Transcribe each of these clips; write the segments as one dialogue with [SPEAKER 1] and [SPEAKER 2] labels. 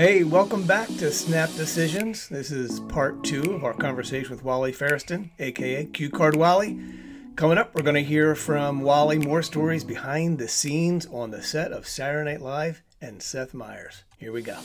[SPEAKER 1] Hey, welcome back to Snap Decisions. This is part two of our conversation with Wally Feresten, aka Cue Card Wally. Coming up, we're going to hear from Wally more stories behind the scenes on the set of Saturday Night Live and Seth Meyers. Here we go.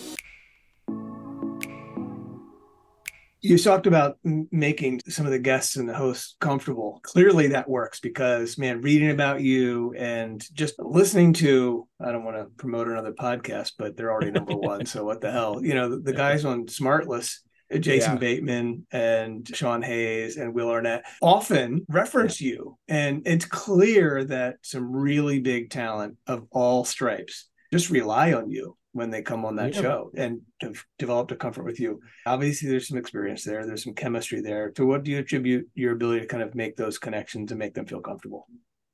[SPEAKER 1] You talked about making some of the guests and the hosts comfortable. Clearly, that works because, man, reading about you and just listening to, I don't want to promote another podcast, but they're already number one. So, what the hell? You know, the, guys on Smartless, uh, Jason yeah. Bateman and Sean Hayes and Will Arnett often reference yeah. you. And it's clear that some really big talent of all stripes just rely on you when they come on that yeah. show and have developed a comfort with you. Obviously, there's some experience there, there's some chemistry there. To what do you attribute your ability to kind of make those connections and make them feel comfortable?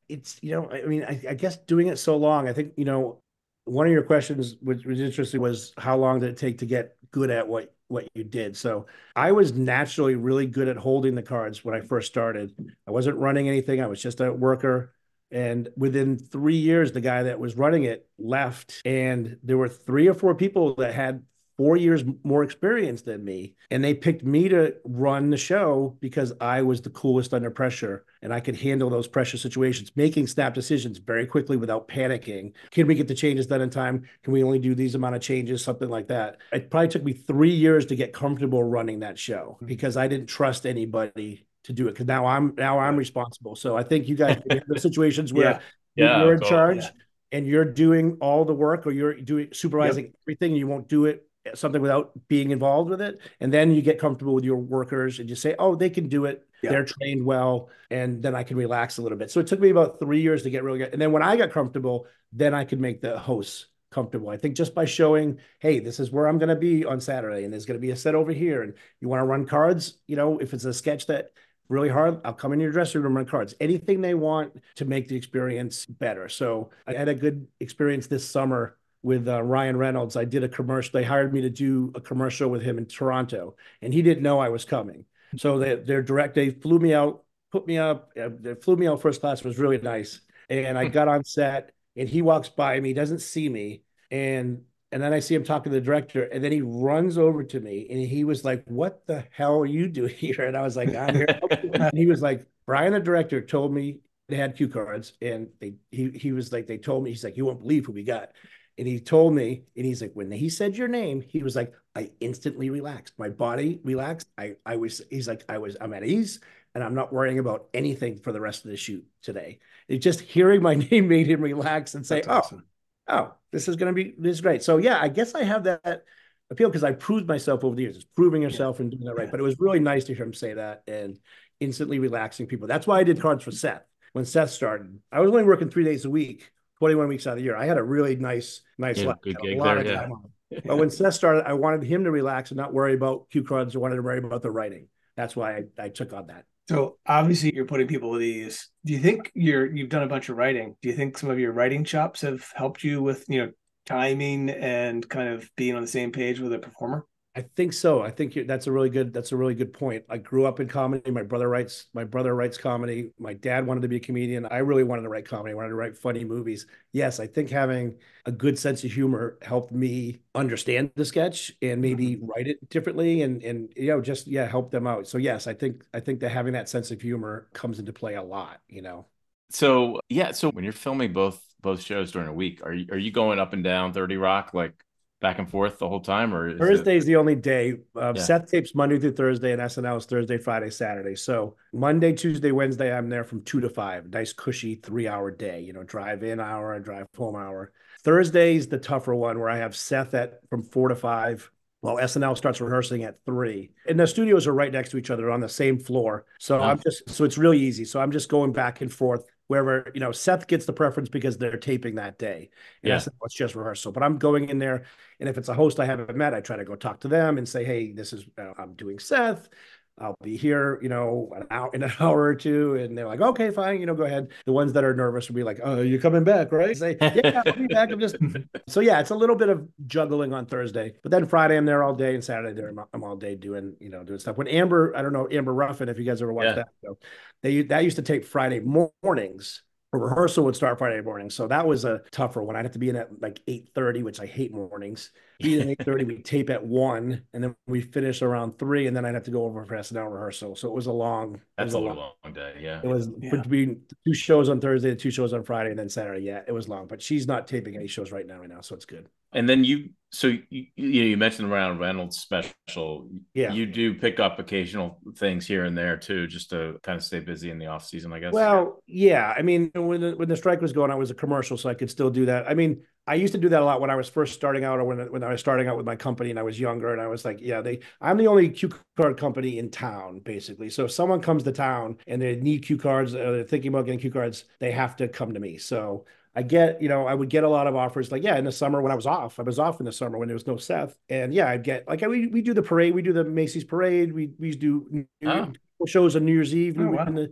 [SPEAKER 2] It's, you know, I mean, I, I guess doing it so long, I think, you know, one of your questions, which was interesting, was how long did it take to get good at what what you did. So I was naturally really good at holding the cards when I first started. I wasn't running anything. I was just a worker. And within three years, the guy that was running it left. And there were three or four people that had four years more experience than me. And they picked me to run the show because I was the coolest under pressure and I could handle those pressure situations, making snap decisions very quickly without panicking. Can we get the changes done in time? Can we only do these amount of changes? Something like that. It probably took me three years to get comfortable running that show hmm. because I didn't trust anybody to do it because now I'm now I'm responsible. So I think you guys the situations where yeah. you're, yeah, in charge yeah. and you're doing all the work or you're doing supervising yep. everything. You won't do it eh, something without being involved with it, and then you get comfortable with your workers and you say, "Oh, they can do it. They're trained well," and then I can relax a little bit. So it took me about three years to get really good, and then when I got comfortable, then I could make the hosts comfortable. I think just by showing, hey, this is where I'm going to be on Saturday, and there's going to be a set over here, and you want to run cards, you know, if it's a sketch that really hard, I'll come in your dressing room and cards. Anything they want to make the experience better. So I had a good experience this summer with uh, Ryan Reynolds. I did a commercial. They hired me to do a commercial with him in Toronto, and he didn't know I was coming. So they, their direct, they flew me out, put me up, uh, they flew me out first class. It was really nice. And I got on set, and he walks by me, doesn't see me, and and then I see him talking to the director, and then he runs over to me and he was like, What the hell are you doing here? And I was like, I'm here. and he was like, Brian, the director, told me they had cue cards, and they he he was like, they told me, he's like, You won't believe who we got. And he told me, and he's like, when he said your name, he was like, I instantly relaxed. My body relaxed. I I was he's like, I was I'm at ease and I'm not worrying about anything for the rest of the shoot today. It just hearing my name made him relax and say, That's Oh, awesome oh, this is going to be this is great. So yeah, I guess I have that appeal because I proved myself over the years. It's proving yourself yeah. and doing that right. But it was really nice to hear him say that and instantly relaxing people. That's why I did cards for Seth when Seth started. I was only working three days a week, 21 weeks out of the year. I had a really nice, nice yeah, life. Good gig a lot there, of time yeah. But when Seth started, I wanted him to relax and not worry about cue cards. I wanted to worry about the writing. That's why I, I took on that.
[SPEAKER 1] So obviously you're putting people at ease. Do you think you're you've done a bunch of writing? Do you think some of your writing chops have helped you with, you know, timing and kind of being on the same page with a performer?
[SPEAKER 2] I think so. I think that's a really good. That's a really good point. I grew up in comedy. My brother writes. My brother writes comedy. My dad wanted to be a comedian. I really wanted to write comedy. I wanted to write funny movies. Yes, I think having a good sense of humor helped me understand the sketch and maybe mm-hmm. write it differently and and you know just yeah help them out. So yes, I think I think that having that sense of humor comes into play a lot. You know.
[SPEAKER 3] So yeah, so when you're filming both both shows during a week, are you are you going up and down Thirty Rock like back and forth the whole time, or
[SPEAKER 2] Thursday's it... the only day. Uh, yeah. Seth tapes Monday through Thursday, and SNL is Thursday, Friday, Saturday. So Monday, Tuesday, Wednesday, I'm there from two to five. Nice, cushy three hour day. You know, drive in hour and drive home hour. Thursday's the tougher one where I have Seth at from four to five. Well, SNL starts rehearsing at three, and the studios are right next to each other on the same floor. So oh. I'm just so it's really easy. So I'm just going back and forth wherever you know Seth gets the preference because they're taping that day. And yeah, said, it's just rehearsal. But I'm going in there, and if it's a host I haven't met, I try to go talk to them and say, "Hey, this is uh, I'm doing Seth. I'll be here, you know, an hour in an hour or two. And they're like, okay, fine, you know, go ahead. The ones that are nervous will be like, oh, you're coming back, right? Say, yeah, I'll be back. I'm just so yeah, it's a little bit of juggling on Thursday, but then Friday I'm there all day, and Saturday there I'm all day doing, you know, doing stuff. When Amber, I don't know Amber Ruffin, if you guys ever watched yeah. that show, they that used to tape Friday mornings rehearsal would start Friday morning. So that was a tougher one. I'd have to be in at like 8:30, which I hate mornings. Be in 8:30, we tape at one, and then we finish around three, and then I'd have to go over for SNL rehearsal. So it was a long
[SPEAKER 3] That's
[SPEAKER 2] a
[SPEAKER 3] a
[SPEAKER 2] long,
[SPEAKER 3] long day. Yeah.
[SPEAKER 2] it was
[SPEAKER 1] Yeah.
[SPEAKER 2] between two shows on Thursday and two shows on Friday, and then Saturday. Yeah, it was long, but she's not taping any shows right now, right now, so it's good.
[SPEAKER 3] And then you, so you, you, you mentioned the Ryan Reynolds special.
[SPEAKER 2] Yeah.
[SPEAKER 3] You do pick up occasional things here and there too, just to kind of stay busy in the off season, I guess.
[SPEAKER 2] Well, yeah. I mean, when the, when the strike was going, I was a commercial, so I could still do that. I mean, I used to do that a lot when I was first starting out, or when when I was starting out with my company and I was younger, and I was like, yeah, they. I'm the only cue card company in town, basically. So if someone comes to town and they need cue cards, or they're thinking about getting cue cards, they have to come to me. So. I get, you know, I would get a lot of offers. Like, yeah, in the summer when I was off, I was off in the summer when there was no Seth, and yeah, I'd get like I, we we do the parade, we do the Macy's parade, we we do
[SPEAKER 3] Oh.
[SPEAKER 2] shows on New Year's Eve
[SPEAKER 1] Oh, wow.
[SPEAKER 2] in the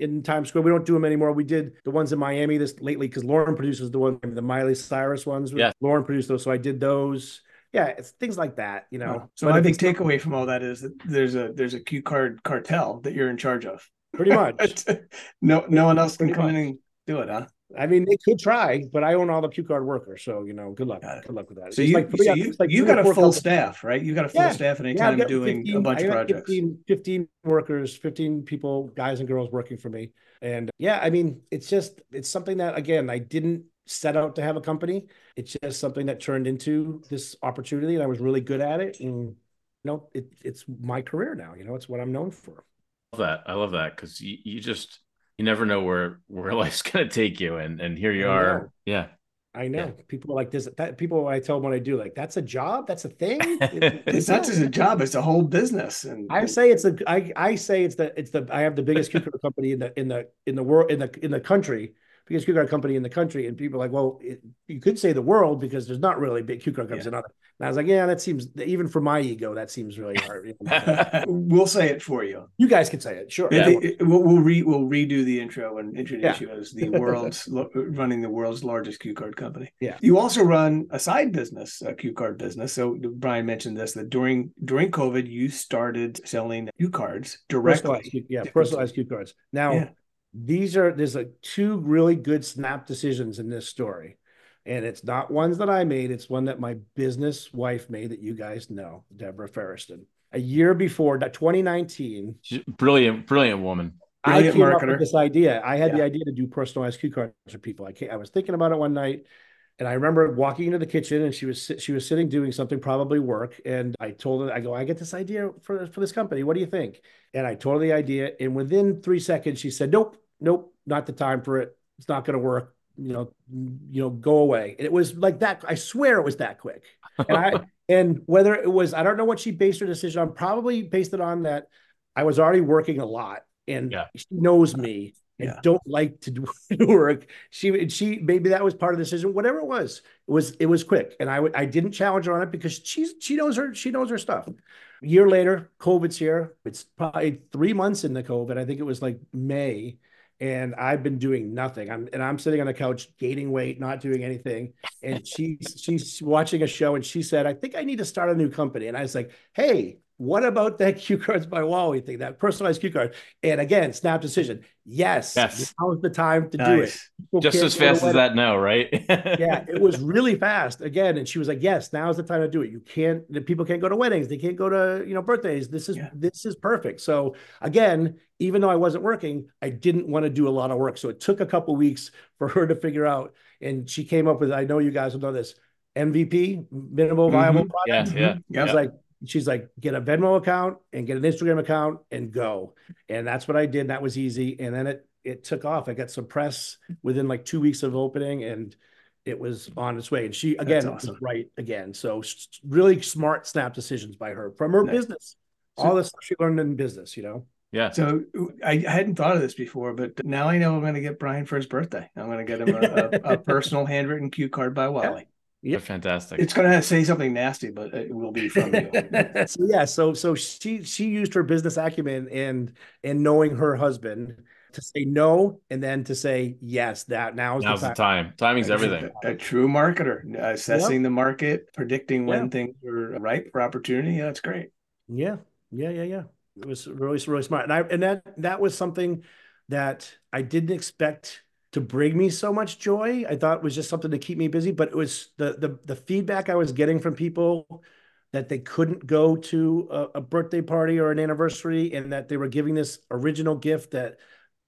[SPEAKER 2] in Times Square. We don't do them anymore. We did the ones in Miami this lately because Lorne produces the one, the Miley Cyrus ones.
[SPEAKER 3] Yeah.
[SPEAKER 2] Lorne produced those, so I did those. Yeah, it's things like that, you know.
[SPEAKER 1] So
[SPEAKER 2] But
[SPEAKER 1] my big takeaway from all that is that there's a there's a cue card cartel that you're in charge of.
[SPEAKER 2] pretty much.
[SPEAKER 1] no no one else can
[SPEAKER 2] Pretty
[SPEAKER 1] come in and do it, huh?
[SPEAKER 2] I mean, they could try, but I own all the cue card workers, so you know, good luck. Good luck with that.
[SPEAKER 1] So
[SPEAKER 2] It's
[SPEAKER 1] you,
[SPEAKER 2] like-
[SPEAKER 1] so
[SPEAKER 2] yeah,
[SPEAKER 1] you
[SPEAKER 2] it's like
[SPEAKER 1] you got a full
[SPEAKER 2] companies.
[SPEAKER 1] staff, right? You got a full
[SPEAKER 2] Yeah.
[SPEAKER 1] staff
[SPEAKER 2] Yeah,
[SPEAKER 1] anytime
[SPEAKER 2] I've
[SPEAKER 1] doing
[SPEAKER 2] 15
[SPEAKER 1] a bunch
[SPEAKER 2] I
[SPEAKER 1] of projects.
[SPEAKER 2] 15, 15 workers, 15 people, guys and girls working for me. And yeah, I mean, it's just, it's something that, again, I didn't set out to have a company. It's just something that turned into this opportunity and I was really good at it. And, you know, it, it's my career now, you know, it's what I'm known for.
[SPEAKER 3] I love that. I love that because you, you just you never know where where life's gonna take you, and and here you
[SPEAKER 2] I
[SPEAKER 3] are.
[SPEAKER 2] know.
[SPEAKER 3] Yeah,
[SPEAKER 2] I know people like this, that people, I tell them what I do, like, that's a job. That's a thing. It-
[SPEAKER 1] It's not just a job; it's a whole business. And
[SPEAKER 2] I say it's a I I say it's the it's the I have the biggest cue card company in the in the in the world in the in the country biggest cue card company in the country and people are like well it, you could say the world because there's not really big cue card companies
[SPEAKER 1] Yeah.
[SPEAKER 2] in other and I was like yeah that seems even for my ego that seems really hard
[SPEAKER 1] we'll say it for you.
[SPEAKER 2] You guys can say it sure
[SPEAKER 3] Yeah.
[SPEAKER 1] It- it- we'll we'll, re, we'll redo the intro and introduce
[SPEAKER 2] Yeah.
[SPEAKER 1] you as the world's running the world's largest cue card company.
[SPEAKER 2] Yeah.
[SPEAKER 1] You also run a side business, a cue card business. So Brian mentioned this that during during COVID you started selling cue cards directly.
[SPEAKER 2] personalized yeah personalized cue cards now
[SPEAKER 1] Yeah.
[SPEAKER 2] These are there's like two really good snap decisions in this story and it's not ones that I made it's one that my business wife made that you guys know Deborah Feresten a year before that 2019
[SPEAKER 3] She's a brilliant, brilliant woman.
[SPEAKER 2] I
[SPEAKER 1] Brilliant
[SPEAKER 2] came up with this idea. I had the idea to do personalized cue cards for people. I came, I was thinking about it one night, and I remember walking into the kitchen, and she was she was sitting doing something, probably work. And I told her, I go, I get this idea for for this company. What do you think? And I told her the idea, and within three seconds, she said, Nope, nope, not the time for it. It's not going to work. You know, you know, go away. And it was like that. I swear it was that quick. And I and whether it was, I don't know what she based her decision on. Probably based it on that I was already working a lot, and
[SPEAKER 3] Yeah.
[SPEAKER 2] she knows me and
[SPEAKER 1] Yeah.
[SPEAKER 2] don't like to do work. She she maybe that was part of the decision. Whatever it was, it was it was quick, and I I didn't challenge her on it because she's she knows her she knows her stuff. A year later, COVID's here. It's probably three months into COVID. I think it was like May. And I've been doing nothing. I'm and I'm sitting on the couch gaining weight, not doing anything. And she's she's watching a show and she said, I think I need to start a new company. And I was like, hey, what about that cue cards by Wally thing, that personalized cue card? And again, snap decision. Yes,
[SPEAKER 3] Yes.
[SPEAKER 2] now's the time to do it. People
[SPEAKER 3] Just as fast as that, no, right?
[SPEAKER 2] yeah, it was really fast again. And she was like, Yes, now's the time to do it. You can't the people can't go to weddings, they can't go to you know birthdays. This is
[SPEAKER 1] Yeah.
[SPEAKER 2] this is perfect. So again, even though I wasn't working, I didn't want to do a lot of work. So it took a couple weeks for her to figure out. And she came up with, I know you guys will know this, MVP, minimal viable
[SPEAKER 1] Mhm.
[SPEAKER 2] product.
[SPEAKER 3] yeah, yeah.
[SPEAKER 1] Yeah.
[SPEAKER 2] It's like she's like, get a Venmo account and get an Instagram account and go. And that's what I did. That was easy. And then it it took off. I got some press within like two weeks of opening and it was on its way. And she again
[SPEAKER 1] That's
[SPEAKER 2] was right again. So really smart snap decisions by her from her
[SPEAKER 1] Nice.
[SPEAKER 2] business. All the stuff she learned in business, you know.
[SPEAKER 3] yeah.
[SPEAKER 1] So I I hadn't thought of this before, but now I know I'm going to get Brian for his birthday. I'm going to get him a, a, a personal handwritten cue card by Wally.
[SPEAKER 3] They're fantastic.
[SPEAKER 1] It's going to say something nasty, but it will be from you.
[SPEAKER 2] so yeah, so so she she used her business acumen and and knowing her husband to say no and then to say yes. That now is
[SPEAKER 3] Now's
[SPEAKER 2] the
[SPEAKER 3] the
[SPEAKER 2] time.
[SPEAKER 3] time. Timing's everything.
[SPEAKER 1] A, a true marketer, assessing the market, predicting when
[SPEAKER 2] Yeah.
[SPEAKER 1] things are ripe for opportunity. Yeah, that's great.
[SPEAKER 2] Yeah, yeah, yeah, yeah. It was really, really smart, and I and that that was something that I didn't expect to bring me so much joy. I thought it was just something to keep me busy, but it was the the the feedback I was getting from people that they couldn't go to a, a birthday party or an anniversary and that they were giving this original gift that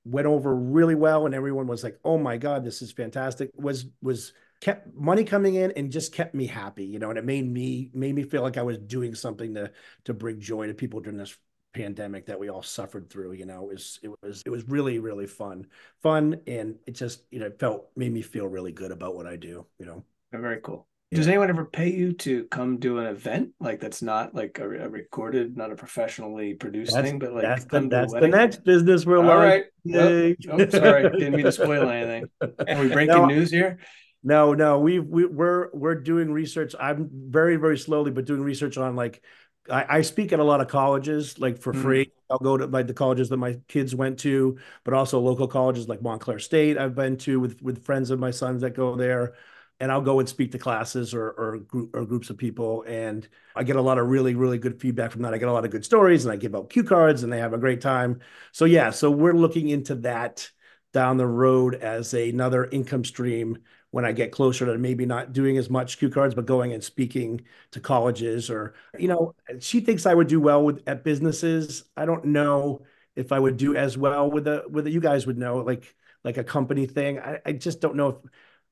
[SPEAKER 2] went over really well and everyone was like, "Oh my god, this is fantastic." was was kept money coming in and just kept me happy, you know, and it made me made me feel like I was doing something to to bring joy to people during this pandemic that we all suffered through you know it was it was it was really really fun. Fun and it just you know felt made me feel really good about what i do you know.
[SPEAKER 1] Oh, very cool. Yeah. does anyone ever pay you to come do an event? Like that's not like a, a recorded not a professionally produced
[SPEAKER 2] that's,
[SPEAKER 1] thing but like
[SPEAKER 2] that's, the, that's the next business we're all right.
[SPEAKER 1] Oh, oh, sorry. Didn't mean to spoil anything. Are we breaking no, news here?
[SPEAKER 2] No no. We we we're we're doing research. I'm very very slowly but doing research on like I, I, speak at a lot of colleges like for mm-hmm. free. I'll go to like the colleges that my kids went to, but also local colleges like Montclair State. I've been to with with friends of my sons that go there, and I'll go and speak to classes or or, group, or groups of people, and I get a lot of really really good feedback from that. I get a lot of good stories, and I give out cue cards, and they have a great time. So yeah, so we're looking into that down the road as another income stream when I get closer to maybe not doing as much cue cards, but going and speaking to colleges or, you know, she thinks I would do well with at businesses. I don't know if I would do as well with the with the, you guys would know, like like a company thing. I, I just don't know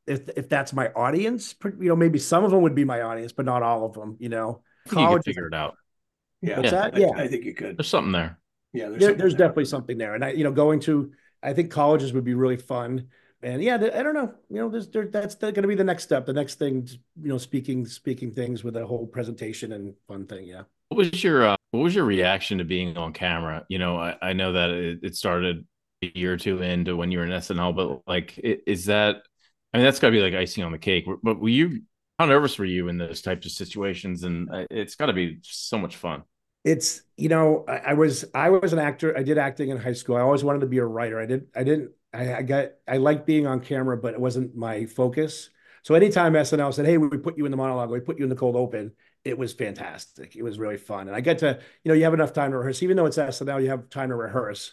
[SPEAKER 2] if if if that's my audience. You know, maybe some of them would be my audience, but not all of them. You know,
[SPEAKER 3] college, you figure it out.
[SPEAKER 1] Yeah, yeah. I, yeah, I think you could.
[SPEAKER 3] There's something there.
[SPEAKER 2] Yeah, there's, there, there's there. definitely something there, and I, you know, going to I think colleges would be really fun and yeah, I don't know. You know, there's there, that's going to be the next step. The next thing, you know, speaking speaking things with a whole presentation and fun thing. Yeah.
[SPEAKER 3] What was your uh, what was your reaction to being on camera? You know, I, I know that it, it, started a year or two into when you were in SNL, but like, is that? I mean, that's got to be like icing on the cake. But were you how nervous were you in those types of situations? And uh, it's got to be so much fun
[SPEAKER 2] it's you know I, I, was i was an actor i did acting in high school i always wanted to be a writer i did i didn't I, I got I like being on camera, but it wasn't my focus. So anytime SNL said, "Hey, we put you in the monologue, we put you in the cold open," it was fantastic. It was really fun, and I get to you know you have enough time to rehearse. Even though it's SNL, you have time to rehearse.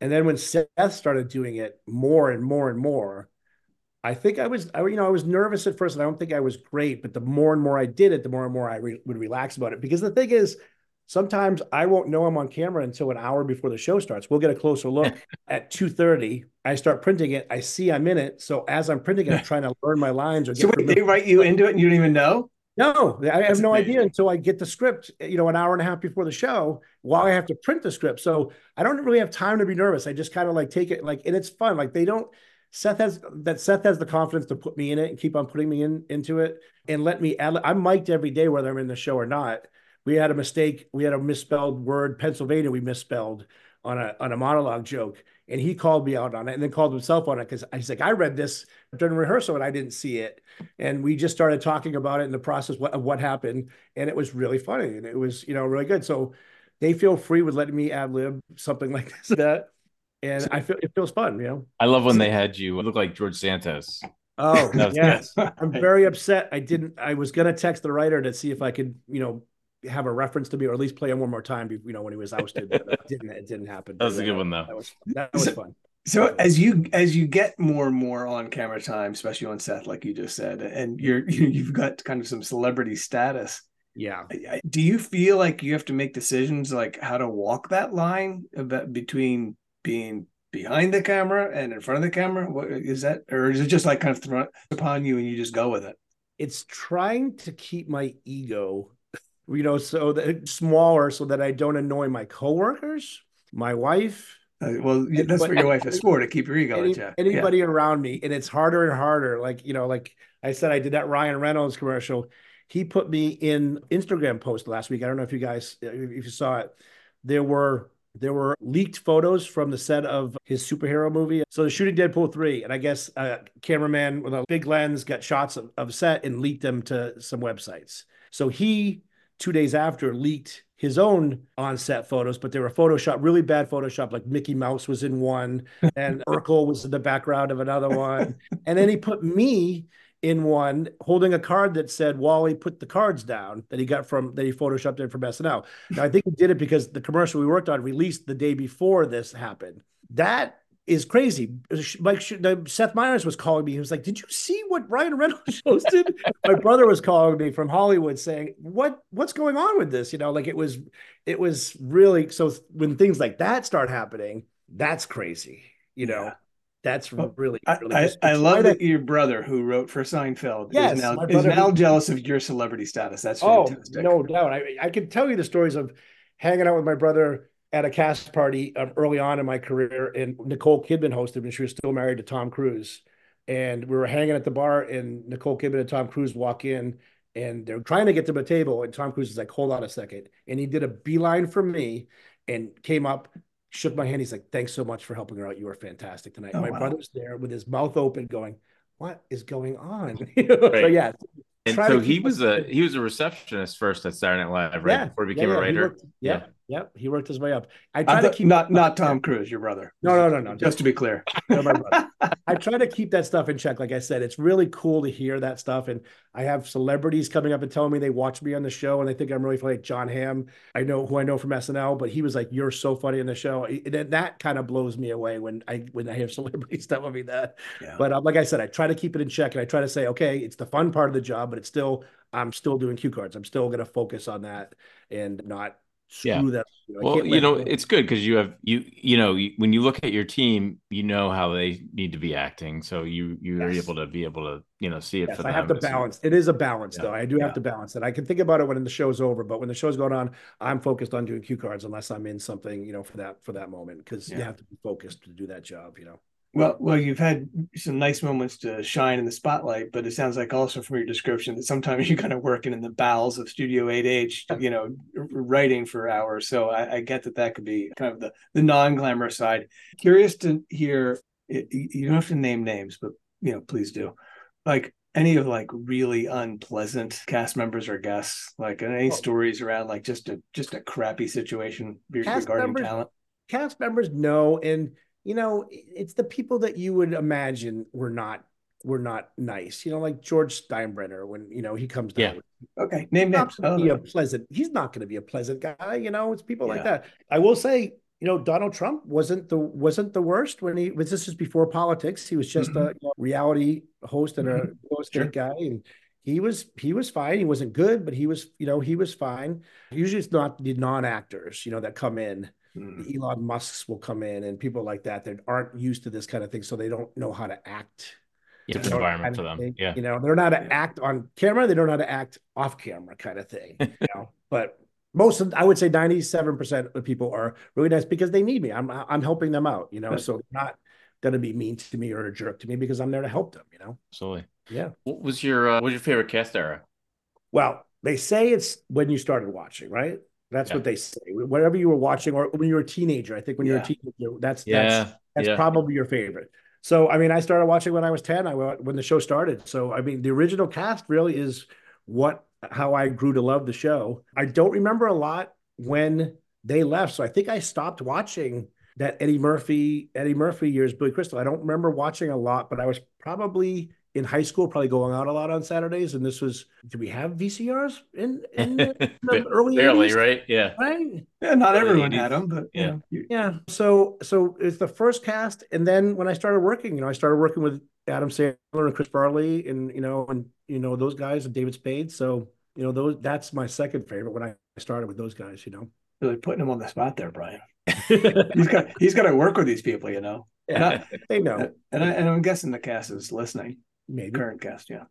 [SPEAKER 2] And then when Seth started doing it more and more and more, I think I was, I, you know, I was nervous at first, and I don't think I was great. But the more and more I did it, the more and more I re- would relax about it. Because the thing is, sometimes I won't know I'm on camera until an hour before the show starts. We'll get a closer look at 2:30. I start printing it. I see I'm in it. So as I'm printing it, I'm trying to learn my lines. Or
[SPEAKER 1] so wait, they write you into it and you don't even know?
[SPEAKER 2] No, I have no idea until I get the script, you know, an hour and a half before the show while I have to print the script. So I don't really have time to be nervous. I just kind of like take it like, and it's fun. Like they don't, Seth has that Seth has the confidence to put me in it and keep on putting me in into it and let me, add, I'm mic'd every day, whether I'm in the show or not we had a mistake. We had a misspelled word, Pennsylvania. We misspelled on a on a monologue joke, and he called me out on it, and then called himself on it because he's like, I read this during rehearsal and I didn't see it, and we just started talking about it in the process of what happened, and it was really funny, and it was you know really good. So they feel free with letting me ad lib something like this that, and I feel it feels fun. You know,
[SPEAKER 3] I love when they had you look like George Santos.
[SPEAKER 2] Oh yes, I'm very upset. I didn't. I was gonna text the writer to see if I could, you know, have a reference to me or at least play him one more time you know when he was ousted but it didn't it didn't happen.
[SPEAKER 3] That was a good uh, one though.
[SPEAKER 2] that was that was fun.
[SPEAKER 1] so as you as you get more and more on camera time especially on Seth like you just said and you're you've got kind of some celebrity status
[SPEAKER 2] yeah.
[SPEAKER 1] Do you feel like you have to make decisions like how to walk that line about between being behind the camera and in front of the camera? What is that or is it just like kind of thrown upon you and you just go with it?
[SPEAKER 2] It's trying to keep my ego you know, so that smaller so that I don't annoy my coworkers, my wife.
[SPEAKER 1] Uh, well, that's what your wife is for to keep your ego
[SPEAKER 2] any, in check. Anybody yeah. around me, and it's harder and harder. Like you know, like I said, I did that Ryan Reynolds commercial. He put me in Instagram post last week. I don't know if you guys if you saw it. There were there were leaked photos from the set of his superhero movie. So the shooting Deadpool 3. And I guess a cameraman with a big lens got shots of, of set and leaked them to some websites. So he two days after leaked his own on-set photos, but they were Photoshop, really bad Photoshop. Like Mickey Mouse was in one, and Urkel was in the background of another one, and then he put me in one holding a card that said Wally put the cards down that he got from that he photoshopped in from SNL. Now I think he did it because the commercial we worked on released the day before this happened. That is crazy. Like Seth Meyers was calling me. He was like, "Did you see what Ryan Reynolds posted?" My brother was calling me from Hollywood saying, "What what's going on with this?" You know, like it was it was really so when things like that start happening, that's crazy. You know. Yeah. That's well, really, really
[SPEAKER 1] I, I, I love that your brother who wrote for Seinfeld yes, is now, is now who, jealous of your celebrity status. That's oh, fantastic.
[SPEAKER 2] Oh, no doubt. I, I can tell you the stories of hanging out with my brother at a cast party um, early on in my career, and Nicole Kidman hosted, and she was still married to Tom Cruise. And we were hanging at the bar, and Nicole Kidman and Tom Cruise walk in, and they're trying to get to the table, and Tom Cruise is like, "Hold on a second. and he did a beeline for me, and came up, shook my hand. He's like, "Thanks so much for helping her out. You were fantastic tonight." Oh, my wow. brother's there with his mouth open, going, "What is going on?" right. So yeah,
[SPEAKER 3] and so he was a he was a receptionist first at Saturday Night Live, right? Yeah, Before he became yeah, yeah. a writer.
[SPEAKER 2] Worked, yeah, yeah, Yep, he worked his way up.
[SPEAKER 1] I try to keep not not Tom Cruise, your brother.
[SPEAKER 2] No, no, no, no.
[SPEAKER 1] Just to be clear,
[SPEAKER 2] I try to keep that stuff in check. Like I said, it's really cool to hear that stuff, and I have celebrities coming up and telling me they watch me on the show and they think I'm really funny. Like Jon Hamm, I know who I know from SNL, but he was like, "You're so funny in the show." And that kind of blows me away when I when I hear celebrities telling me that. Yeah. But um, like I said, I try to keep it in check, and I try to say, okay, it's the fun part of the job, but it's still I'm still doing cue cards. I'm still going to focus on that and not
[SPEAKER 3] yeah. that. You know, well, you know, it's good because you have you you know when you look at your team, you know how they need to be acting, so you you yes. are able to be able to you know see it yes, for them.
[SPEAKER 2] I have to balance. It is a balance, yeah. though. I do yeah. have to balance it. I can think about it when the show's over, but when the show's going on, I'm focused on doing cue cards unless I'm in something, you know, for that for that moment because you have to be focused to do that job, you know.
[SPEAKER 1] Well, well, you've had some nice moments to shine in the spotlight, but it sounds like also from your description that sometimes you're kind of working in the bowels of Studio 8H, you know, writing for hours. So I, I get that that could be kind of the the non glamorous side. Curious to hear. You don't have to name names, but you know, please do. Like any of like really unpleasant cast members or guests, like any stories around like just a just a crappy situation regarding members, talent.
[SPEAKER 2] Cast members, no, and you know, it's the people that you would imagine were not were not nice. You know, like George Steinbrenner when you know he comes
[SPEAKER 1] down. Yeah. Okay. Name names.
[SPEAKER 2] Oh. Be a pleasant. He's not going to be a pleasant guy. You know, it's people yeah. like that. I will say, you know, Donald Trump wasn't the wasn't the worst when he was. This is before politics. He was just mm-hmm. a you know, reality host and mm-hmm. a host sure. guy, and he was he was fine. He wasn't good, but he was you know he was fine. Usually, it's not the non actors you know that come in Mm. Elon Musk's will come in and people like that that aren't used to this kind of thing, so they don't know how to act.
[SPEAKER 3] Different environment for them.
[SPEAKER 2] Thing.
[SPEAKER 3] Yeah,
[SPEAKER 2] you know, they're not to act on camera. They don't know how to act off camera, kind of thing. you know, but most of I would say ninety seven percent of people are really nice because they need me. I'm I'm helping them out. You know, so they're not going to be mean to me or a jerk to me because I'm there to help them. You know,
[SPEAKER 3] absolutely.
[SPEAKER 2] Yeah.
[SPEAKER 3] What was your uh, what was your favorite cast era?
[SPEAKER 2] Well, they say it's when you started watching, right? That's yeah. what they say. Whatever you were watching, or when you were a teenager, I think when you were a teenager, that's yeah. that's that's yeah. probably your favorite. So I mean, I started watching when I was ten. I when the show started. So I mean, the original cast really is what how I grew to love the show. I don't remember a lot when they left, so I think I stopped watching that Eddie Murphy Eddie Murphy years Billy Crystal. I don't remember watching a lot, but I was probably in high school, probably going out a lot on Saturdays. And this was, did we have VCRs in, in the, the early
[SPEAKER 3] barely, 80s? right? Yeah,
[SPEAKER 2] right.
[SPEAKER 1] Yeah, not everyone had them, but
[SPEAKER 2] yeah, you know. yeah. So, so it's the first cast, and then when I started working, you know, I started working with Adam Sandler and Chris Farley, and you know, and you know those guys and David Spade. So, you know, those that's my second favorite when I started with those guys. You know,
[SPEAKER 1] really putting him on the spot there, Brian. he's got he's got to work with these people, you know.
[SPEAKER 2] Yeah, I, they know,
[SPEAKER 1] and, I, and I'm guessing the cast is listening. Maybe current cast, yeah.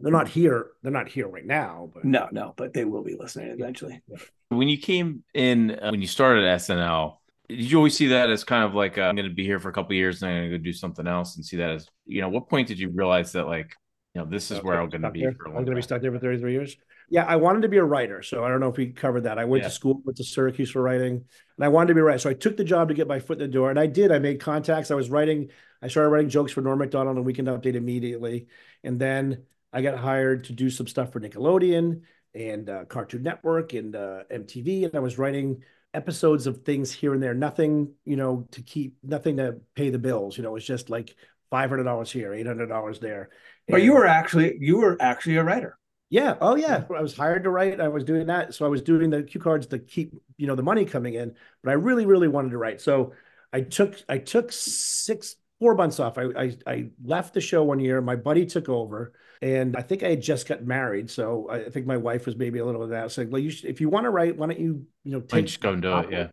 [SPEAKER 2] They're not here. They're not here right now, but
[SPEAKER 1] no, no, but they will be listening eventually.
[SPEAKER 3] When you came in, uh, when you started SNL, did you always see that as kind of like uh, I'm going to be here for a couple years and I'm going to go do something else and see that as you know? What point did you realize that like you know this is okay, where I'm going to be?
[SPEAKER 2] For I'm going to be stuck there for 33 years. Yeah, I wanted to be a writer, so I don't know if we covered that. I went yeah. to school, went to Syracuse for writing, and I wanted to be a writer. So I took the job to get my foot in the door, and I did. I made contacts. I was writing. I started writing jokes for Norm Macdonald and Weekend Update immediately, and then I got hired to do some stuff for Nickelodeon and uh, Cartoon Network and uh, MTV, and I was writing episodes of things here and there. Nothing, you know, to keep, nothing to pay the bills. You know, it was just like five hundred dollars here, eight hundred dollars there.
[SPEAKER 1] But you were actually you were actually a writer.
[SPEAKER 2] Yeah. Oh, yeah. I was hired to write. I was doing that. So I was doing the cue cards to keep, you know, the money coming in. But I really, really wanted to write. So I took I took six four months off. I, I, I left the show one year. My buddy took over, and I think I had just got married. So I think my wife was maybe a little of that. Like, well, you should, if you want to write, why don't you you know take
[SPEAKER 3] just go and do it? Yeah.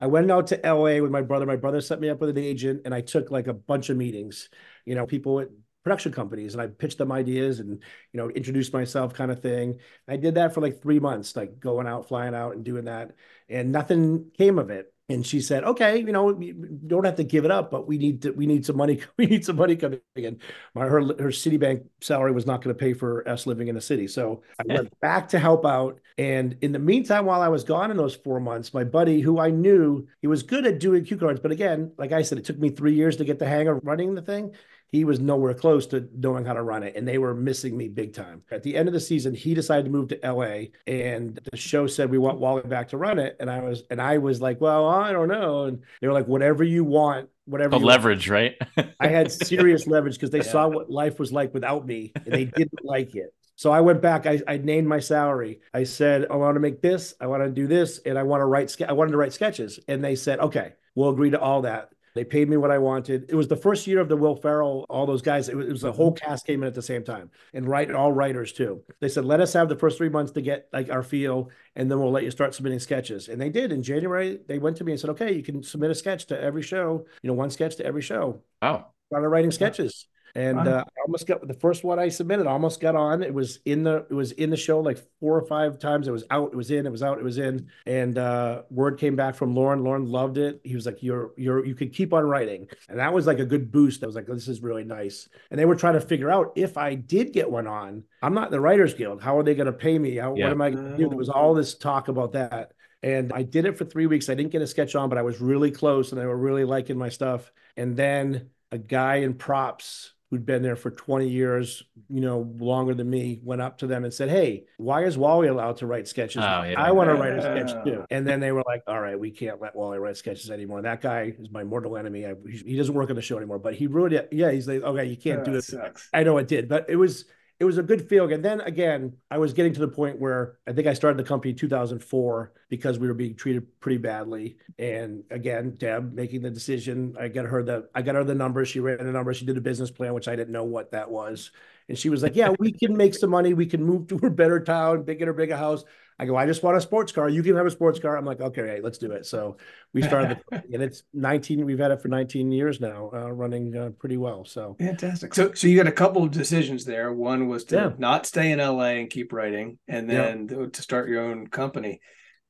[SPEAKER 2] I went out to LA with my brother. My brother set me up with an agent, and I took like a bunch of meetings. You know, people at production companies, and I pitched them ideas and you know introduced myself, kind of thing. I did that for like three months, like going out, flying out, and doing that, and nothing came of it and she said, "Okay, you know, you don't have to give it up, but we need to, we need some money. We need some money coming in." My her her Citibank salary was not going to pay for us living in the city, so I went back to help out. And in the meantime, while I was gone in those four months, my buddy, who I knew, he was good at doing cue cards, but again, like I said, it took me three years to get the hang of running the thing he was nowhere close to knowing how to run it and they were missing me big time at the end of the season he decided to move to la and the show said we want wally back to run it and i was and i was like well i don't know and they were like whatever you want whatever
[SPEAKER 3] the leverage want.
[SPEAKER 2] right i had serious leverage because they yeah. saw what life was like without me and they didn't like it so I went back. I, I named my salary. I said I want to make this. I want to do this, and I want to write. I wanted to write sketches, and they said, "Okay, we'll agree to all that." They paid me what I wanted. It was the first year of the Will Ferrell, all those guys. It was, it was the whole cast came in at the same time, and write all writers too. They said, "Let us have the first three months to get like our feel, and then we'll let you start submitting sketches." And they did. In January, they went to me and said, "Okay, you can submit a sketch to every show. You know, one sketch to every show."
[SPEAKER 3] Oh,
[SPEAKER 2] started writing sketches. And wow. uh, I almost got the first one I submitted. almost got on. It was in the it was in the show like four or five times. It was out. It was in. It was out. It was in. And uh, word came back from Lorne. Lorne loved it. He was like, "You're you're you could keep on writing." And that was like a good boost. I was like, "This is really nice." And they were trying to figure out if I did get one on. I'm not in the Writers Guild. How are they going to pay me? How, yeah. What am I going to do? There was all this talk about that. And I did it for three weeks. I didn't get a sketch on, but I was really close, and they were really liking my stuff. And then a guy in props who'd been there for 20 years, you know, longer than me, went up to them and said, Hey, why is Wally allowed to write sketches? Oh, yeah. I want to write a sketch too. And then they were like, All right, we can't let Wally write sketches anymore. That guy is my mortal enemy. I, he doesn't work on the show anymore, but he ruined it. Yeah, he's like, Okay, you can't do it. Sucks. I know it did, but it was it was a good feeling. And then again, I was getting to the point where I think I started the company in 2004 because we were being treated pretty badly. And again, Deb making the decision. I got her the I got her the numbers. She ran the numbers. She did a business plan, which I didn't know what that was. And she was like, "Yeah, we can make some money. We can move to a better town, bigger, bigger house." I go, I just want a sports car. You can have a sports car. I'm like, okay, hey, let's do it. So we started, the, and it's 19. We've had it for 19 years now, uh, running uh, pretty well. So
[SPEAKER 1] fantastic. So, so you had a couple of decisions there. One was to yeah. not stay in LA and keep writing, and then yeah. to start your own company.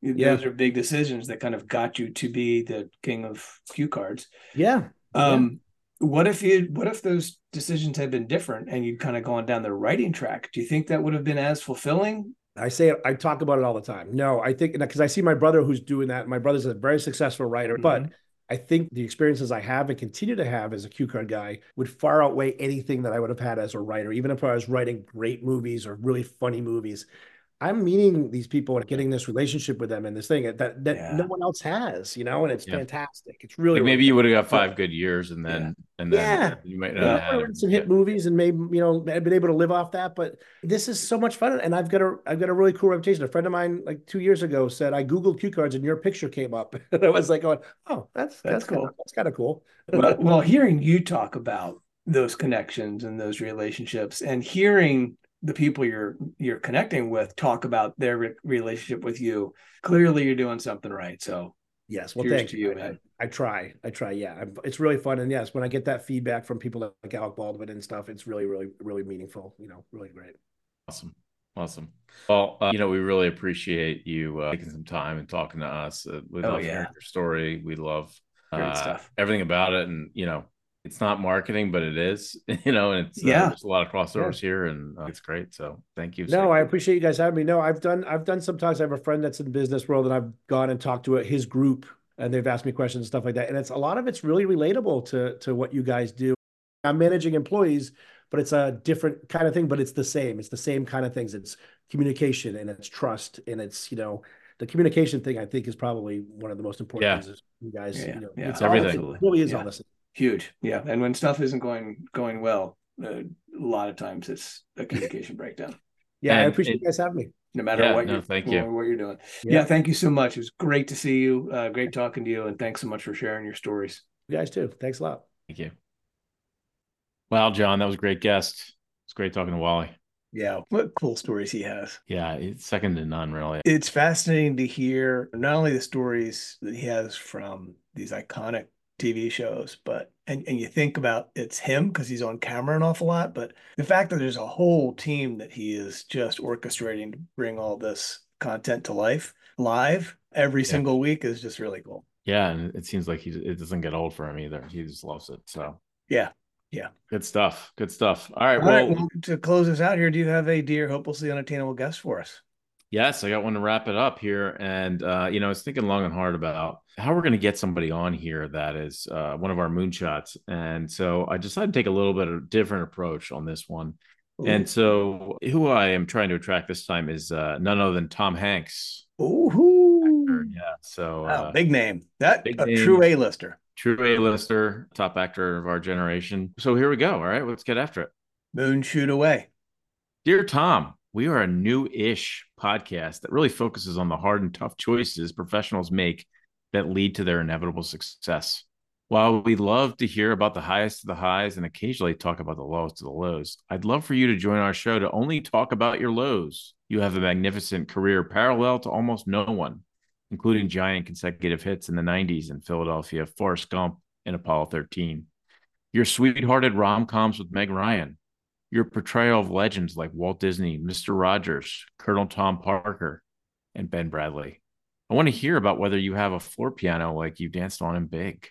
[SPEAKER 1] Those yeah. are big decisions that kind of got you to be the king of cue cards.
[SPEAKER 2] Yeah.
[SPEAKER 1] Um, what if you? What if those decisions had been different and you'd kind of gone down the writing track? Do you think that would have been as fulfilling
[SPEAKER 2] I say it, I talk about it all the time. No, I think because I see my brother who's doing that. My brother's a very successful writer, mm-hmm. but I think the experiences I have and continue to have as a cue card guy would far outweigh anything that I would have had as a writer, even if I was writing great movies or really funny movies. I'm meeting these people and getting this relationship with them and this thing that that yeah. no one else has, you know, and it's yeah. fantastic. It's really
[SPEAKER 3] like maybe really you would have got five good years and then yeah. and then yeah. you might not
[SPEAKER 2] yeah. have some hit movies and maybe you know I've been able to live off that. But this is so much fun, and I've got a I've got a really cool reputation. A friend of mine like two years ago said I googled cue cards and your picture came up, and I was like going, oh, that's that's, that's cool. Kinda, that's kind of cool.
[SPEAKER 1] well, well, hearing you talk about those connections and those relationships, and hearing the people you're you're connecting with talk about their re- relationship with you. Clearly you're doing something right so
[SPEAKER 2] yes. Well thank you, man. I, I, try. I try. Yeah. I'm, it's really fun. And yes when i get that feedback from people like alec baldwin and stuff it's really really really meaningful you know really great.
[SPEAKER 3] Awesome. Awesome. Well uh, you know we really appreciate you uh, taking some time and talking to us. Uh, we oh, love yeah. hearing your story. We love uh, everything about it. And you know it's not marketing, but it is, you know, and it's, uh, yeah, uh, there's a lot of crossovers yeah. here and uh, it's great. So thank you.
[SPEAKER 2] No, I appreciate you guys having me. No, I've done, I've done sometimes I have a friend that's in the business world and I've gone and talked to his group and they've asked me questions and stuff like that. And it's a lot of it's really relatable to, to what you guys do. I'm managing employees, but it's a different kind of thing, but it's the same. It's the same kind of things. It's communication and it's trust and it's, you know, the communication thing I think is probably one of the most important yeah. things. You guys, yeah, you know, yeah. it's everything. All, it really is yeah. all the same.
[SPEAKER 1] Huge, yeah. And when stuff isn't going going well, uh, a lot of times it's a communication breakdown.
[SPEAKER 2] Yeah,
[SPEAKER 3] And
[SPEAKER 2] I appreciate
[SPEAKER 3] it-
[SPEAKER 2] you guys having me.
[SPEAKER 1] No matter
[SPEAKER 3] Yeah,
[SPEAKER 1] what
[SPEAKER 3] no,
[SPEAKER 1] you're
[SPEAKER 3] thank you.
[SPEAKER 1] what you're doing.
[SPEAKER 2] Yeah.
[SPEAKER 1] Yeah. thank you so much. It was great to see you. Uh, great talking to you, and thanks so much for sharing your stories.
[SPEAKER 2] You guys too. Thanks a lot.
[SPEAKER 3] Thank you. Wow, John, that was a great guest. It's great talking to Wally.
[SPEAKER 1] Yeah, what cool stories he has.
[SPEAKER 3] Yeah, it's second to none, really.
[SPEAKER 1] It's fascinating to hear not only the stories that he has from these iconic TV shows, but and, and you think about it's him because he's on camera an awful lot, but the fact that there's a whole team that he is just orchestrating to bring all this content to life live every
[SPEAKER 3] Yeah.
[SPEAKER 1] single week is just really cool.
[SPEAKER 3] Yeah, and it seems like he it doesn't get old for him either. He just loves it. So
[SPEAKER 1] Yeah. Yeah.
[SPEAKER 3] good stuff. Good stuff. All right.
[SPEAKER 1] All
[SPEAKER 3] well,
[SPEAKER 1] right, well, to close us out here, do you have a dear, hopelessly unattainable guest for us?
[SPEAKER 3] Yes, I got one to wrap it up here. And, uh, you know, I was thinking long and hard about how we're going to get somebody on here that is uh, one of our moonshots. And so I decided to take a little bit of a different approach on this one. And so who I am trying to attract this time is uh, none other than Tom Hanks.
[SPEAKER 1] Ooh,
[SPEAKER 3] Yeah. So
[SPEAKER 1] wow,
[SPEAKER 3] uh,
[SPEAKER 1] big name. That
[SPEAKER 3] big
[SPEAKER 1] a
[SPEAKER 3] name.
[SPEAKER 1] true A-lister.
[SPEAKER 3] true A-lister, top actor of our generation. So here we go. All right, let's get after it.
[SPEAKER 1] Moon shoot away.
[SPEAKER 3] Dear Tom, we are a new ish podcast that really focuses on the hard and tough choices professionals make that lead to their inevitable success. While we love to hear about the highest of the highs and occasionally talk about the lowest of the lows, I'd love for you to join our show to only talk about your lows. You have a magnificent career parallel to almost no one, including giant consecutive hits in the 90s in Philadelphia, Forrest Gump, and Apollo 13. Your sweethearted rom coms with Meg Ryan, your portrayal of legends like Walt Disney, Mr. Rogers, Colonel Tom Parker, and Ben Bradlee. I want to hear about whether you have a floor piano like you danced on in Big,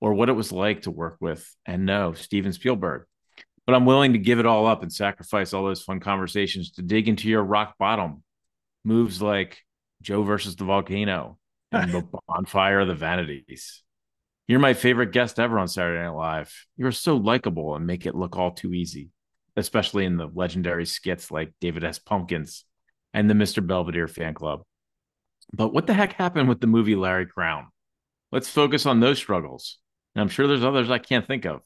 [SPEAKER 3] or what it was like to work with and know Steven Spielberg. But I'm willing to give it all up and sacrifice all those fun conversations to dig into your rock bottom moves like Joe versus the volcano and the bonfire of the vanities. You're my favorite guest ever on Saturday Night Live. You're so likable and make it look all too easy especially in the legendary skits like David S. Pumpkins and the Mr. Belvedere fan club. But what the heck happened with the movie Larry Crowne? Let's focus on those struggles. And I'm sure there's others I can't think of.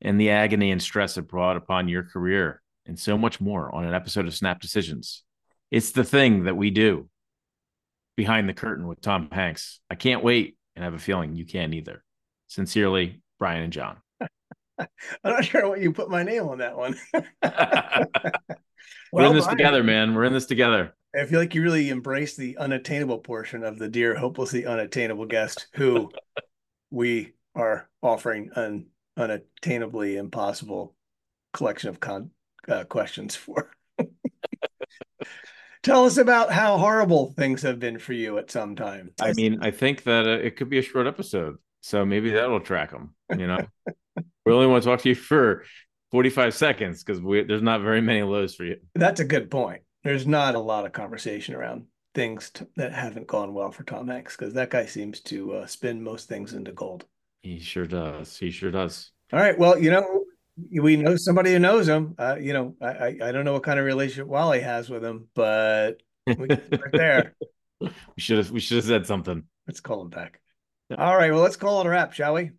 [SPEAKER 3] And the agony and stress it brought upon your career, and so much more on an episode of Snap Decisions. It's the thing that we do behind the curtain with Tom Hanks. I can't wait, and I have a feeling you can't either. Sincerely, Brian and John.
[SPEAKER 1] I'm not sure what you put my name on that one.
[SPEAKER 3] We're in this
[SPEAKER 1] Brian,
[SPEAKER 3] together, man. We're in this together.
[SPEAKER 1] I feel like you really embrace the unattainable portion of the dear, hopelessly unattainable guest who we are offering an unattainably impossible collection of con- uh, questions for. Tell us about how horrible things have been for you at some time.
[SPEAKER 3] I mean, I think that uh, it could be a short episode, so maybe that'll track them. You know, we only want to talk to you for forty-five seconds because there's not very many lows for you.
[SPEAKER 1] That's a good point. There's not a lot of conversation around things that haven't gone well for Tom Hanks because that guy seems to uh, spin most things into gold.
[SPEAKER 3] He sure does. He sure does.
[SPEAKER 1] All right. Well, you know, we know somebody who knows him. Uh, you know, I, I I don't know what kind of relationship Wally has with him, but we start there.
[SPEAKER 3] We should have. We should have said something.
[SPEAKER 1] Let's call him back. All right. Well, let's call it a wrap, shall we?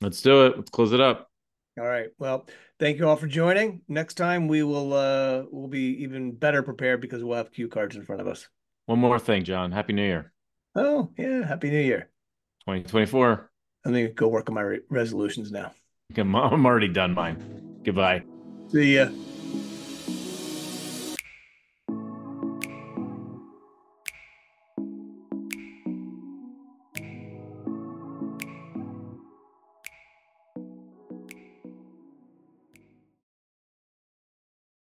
[SPEAKER 3] Let's do it. Let's close it up.
[SPEAKER 1] All right. Well, thank you all for joining. Next time we will uh we'll be even better prepared because we'll have cue cards in front of us.
[SPEAKER 3] One more thing, John. Happy New Year,
[SPEAKER 1] Oh, yeah. Happy New Year.
[SPEAKER 3] 2024.
[SPEAKER 1] Let me go work on my re- resolutions now.
[SPEAKER 3] I'm I'm already done mine. Goodbye.
[SPEAKER 1] See ya.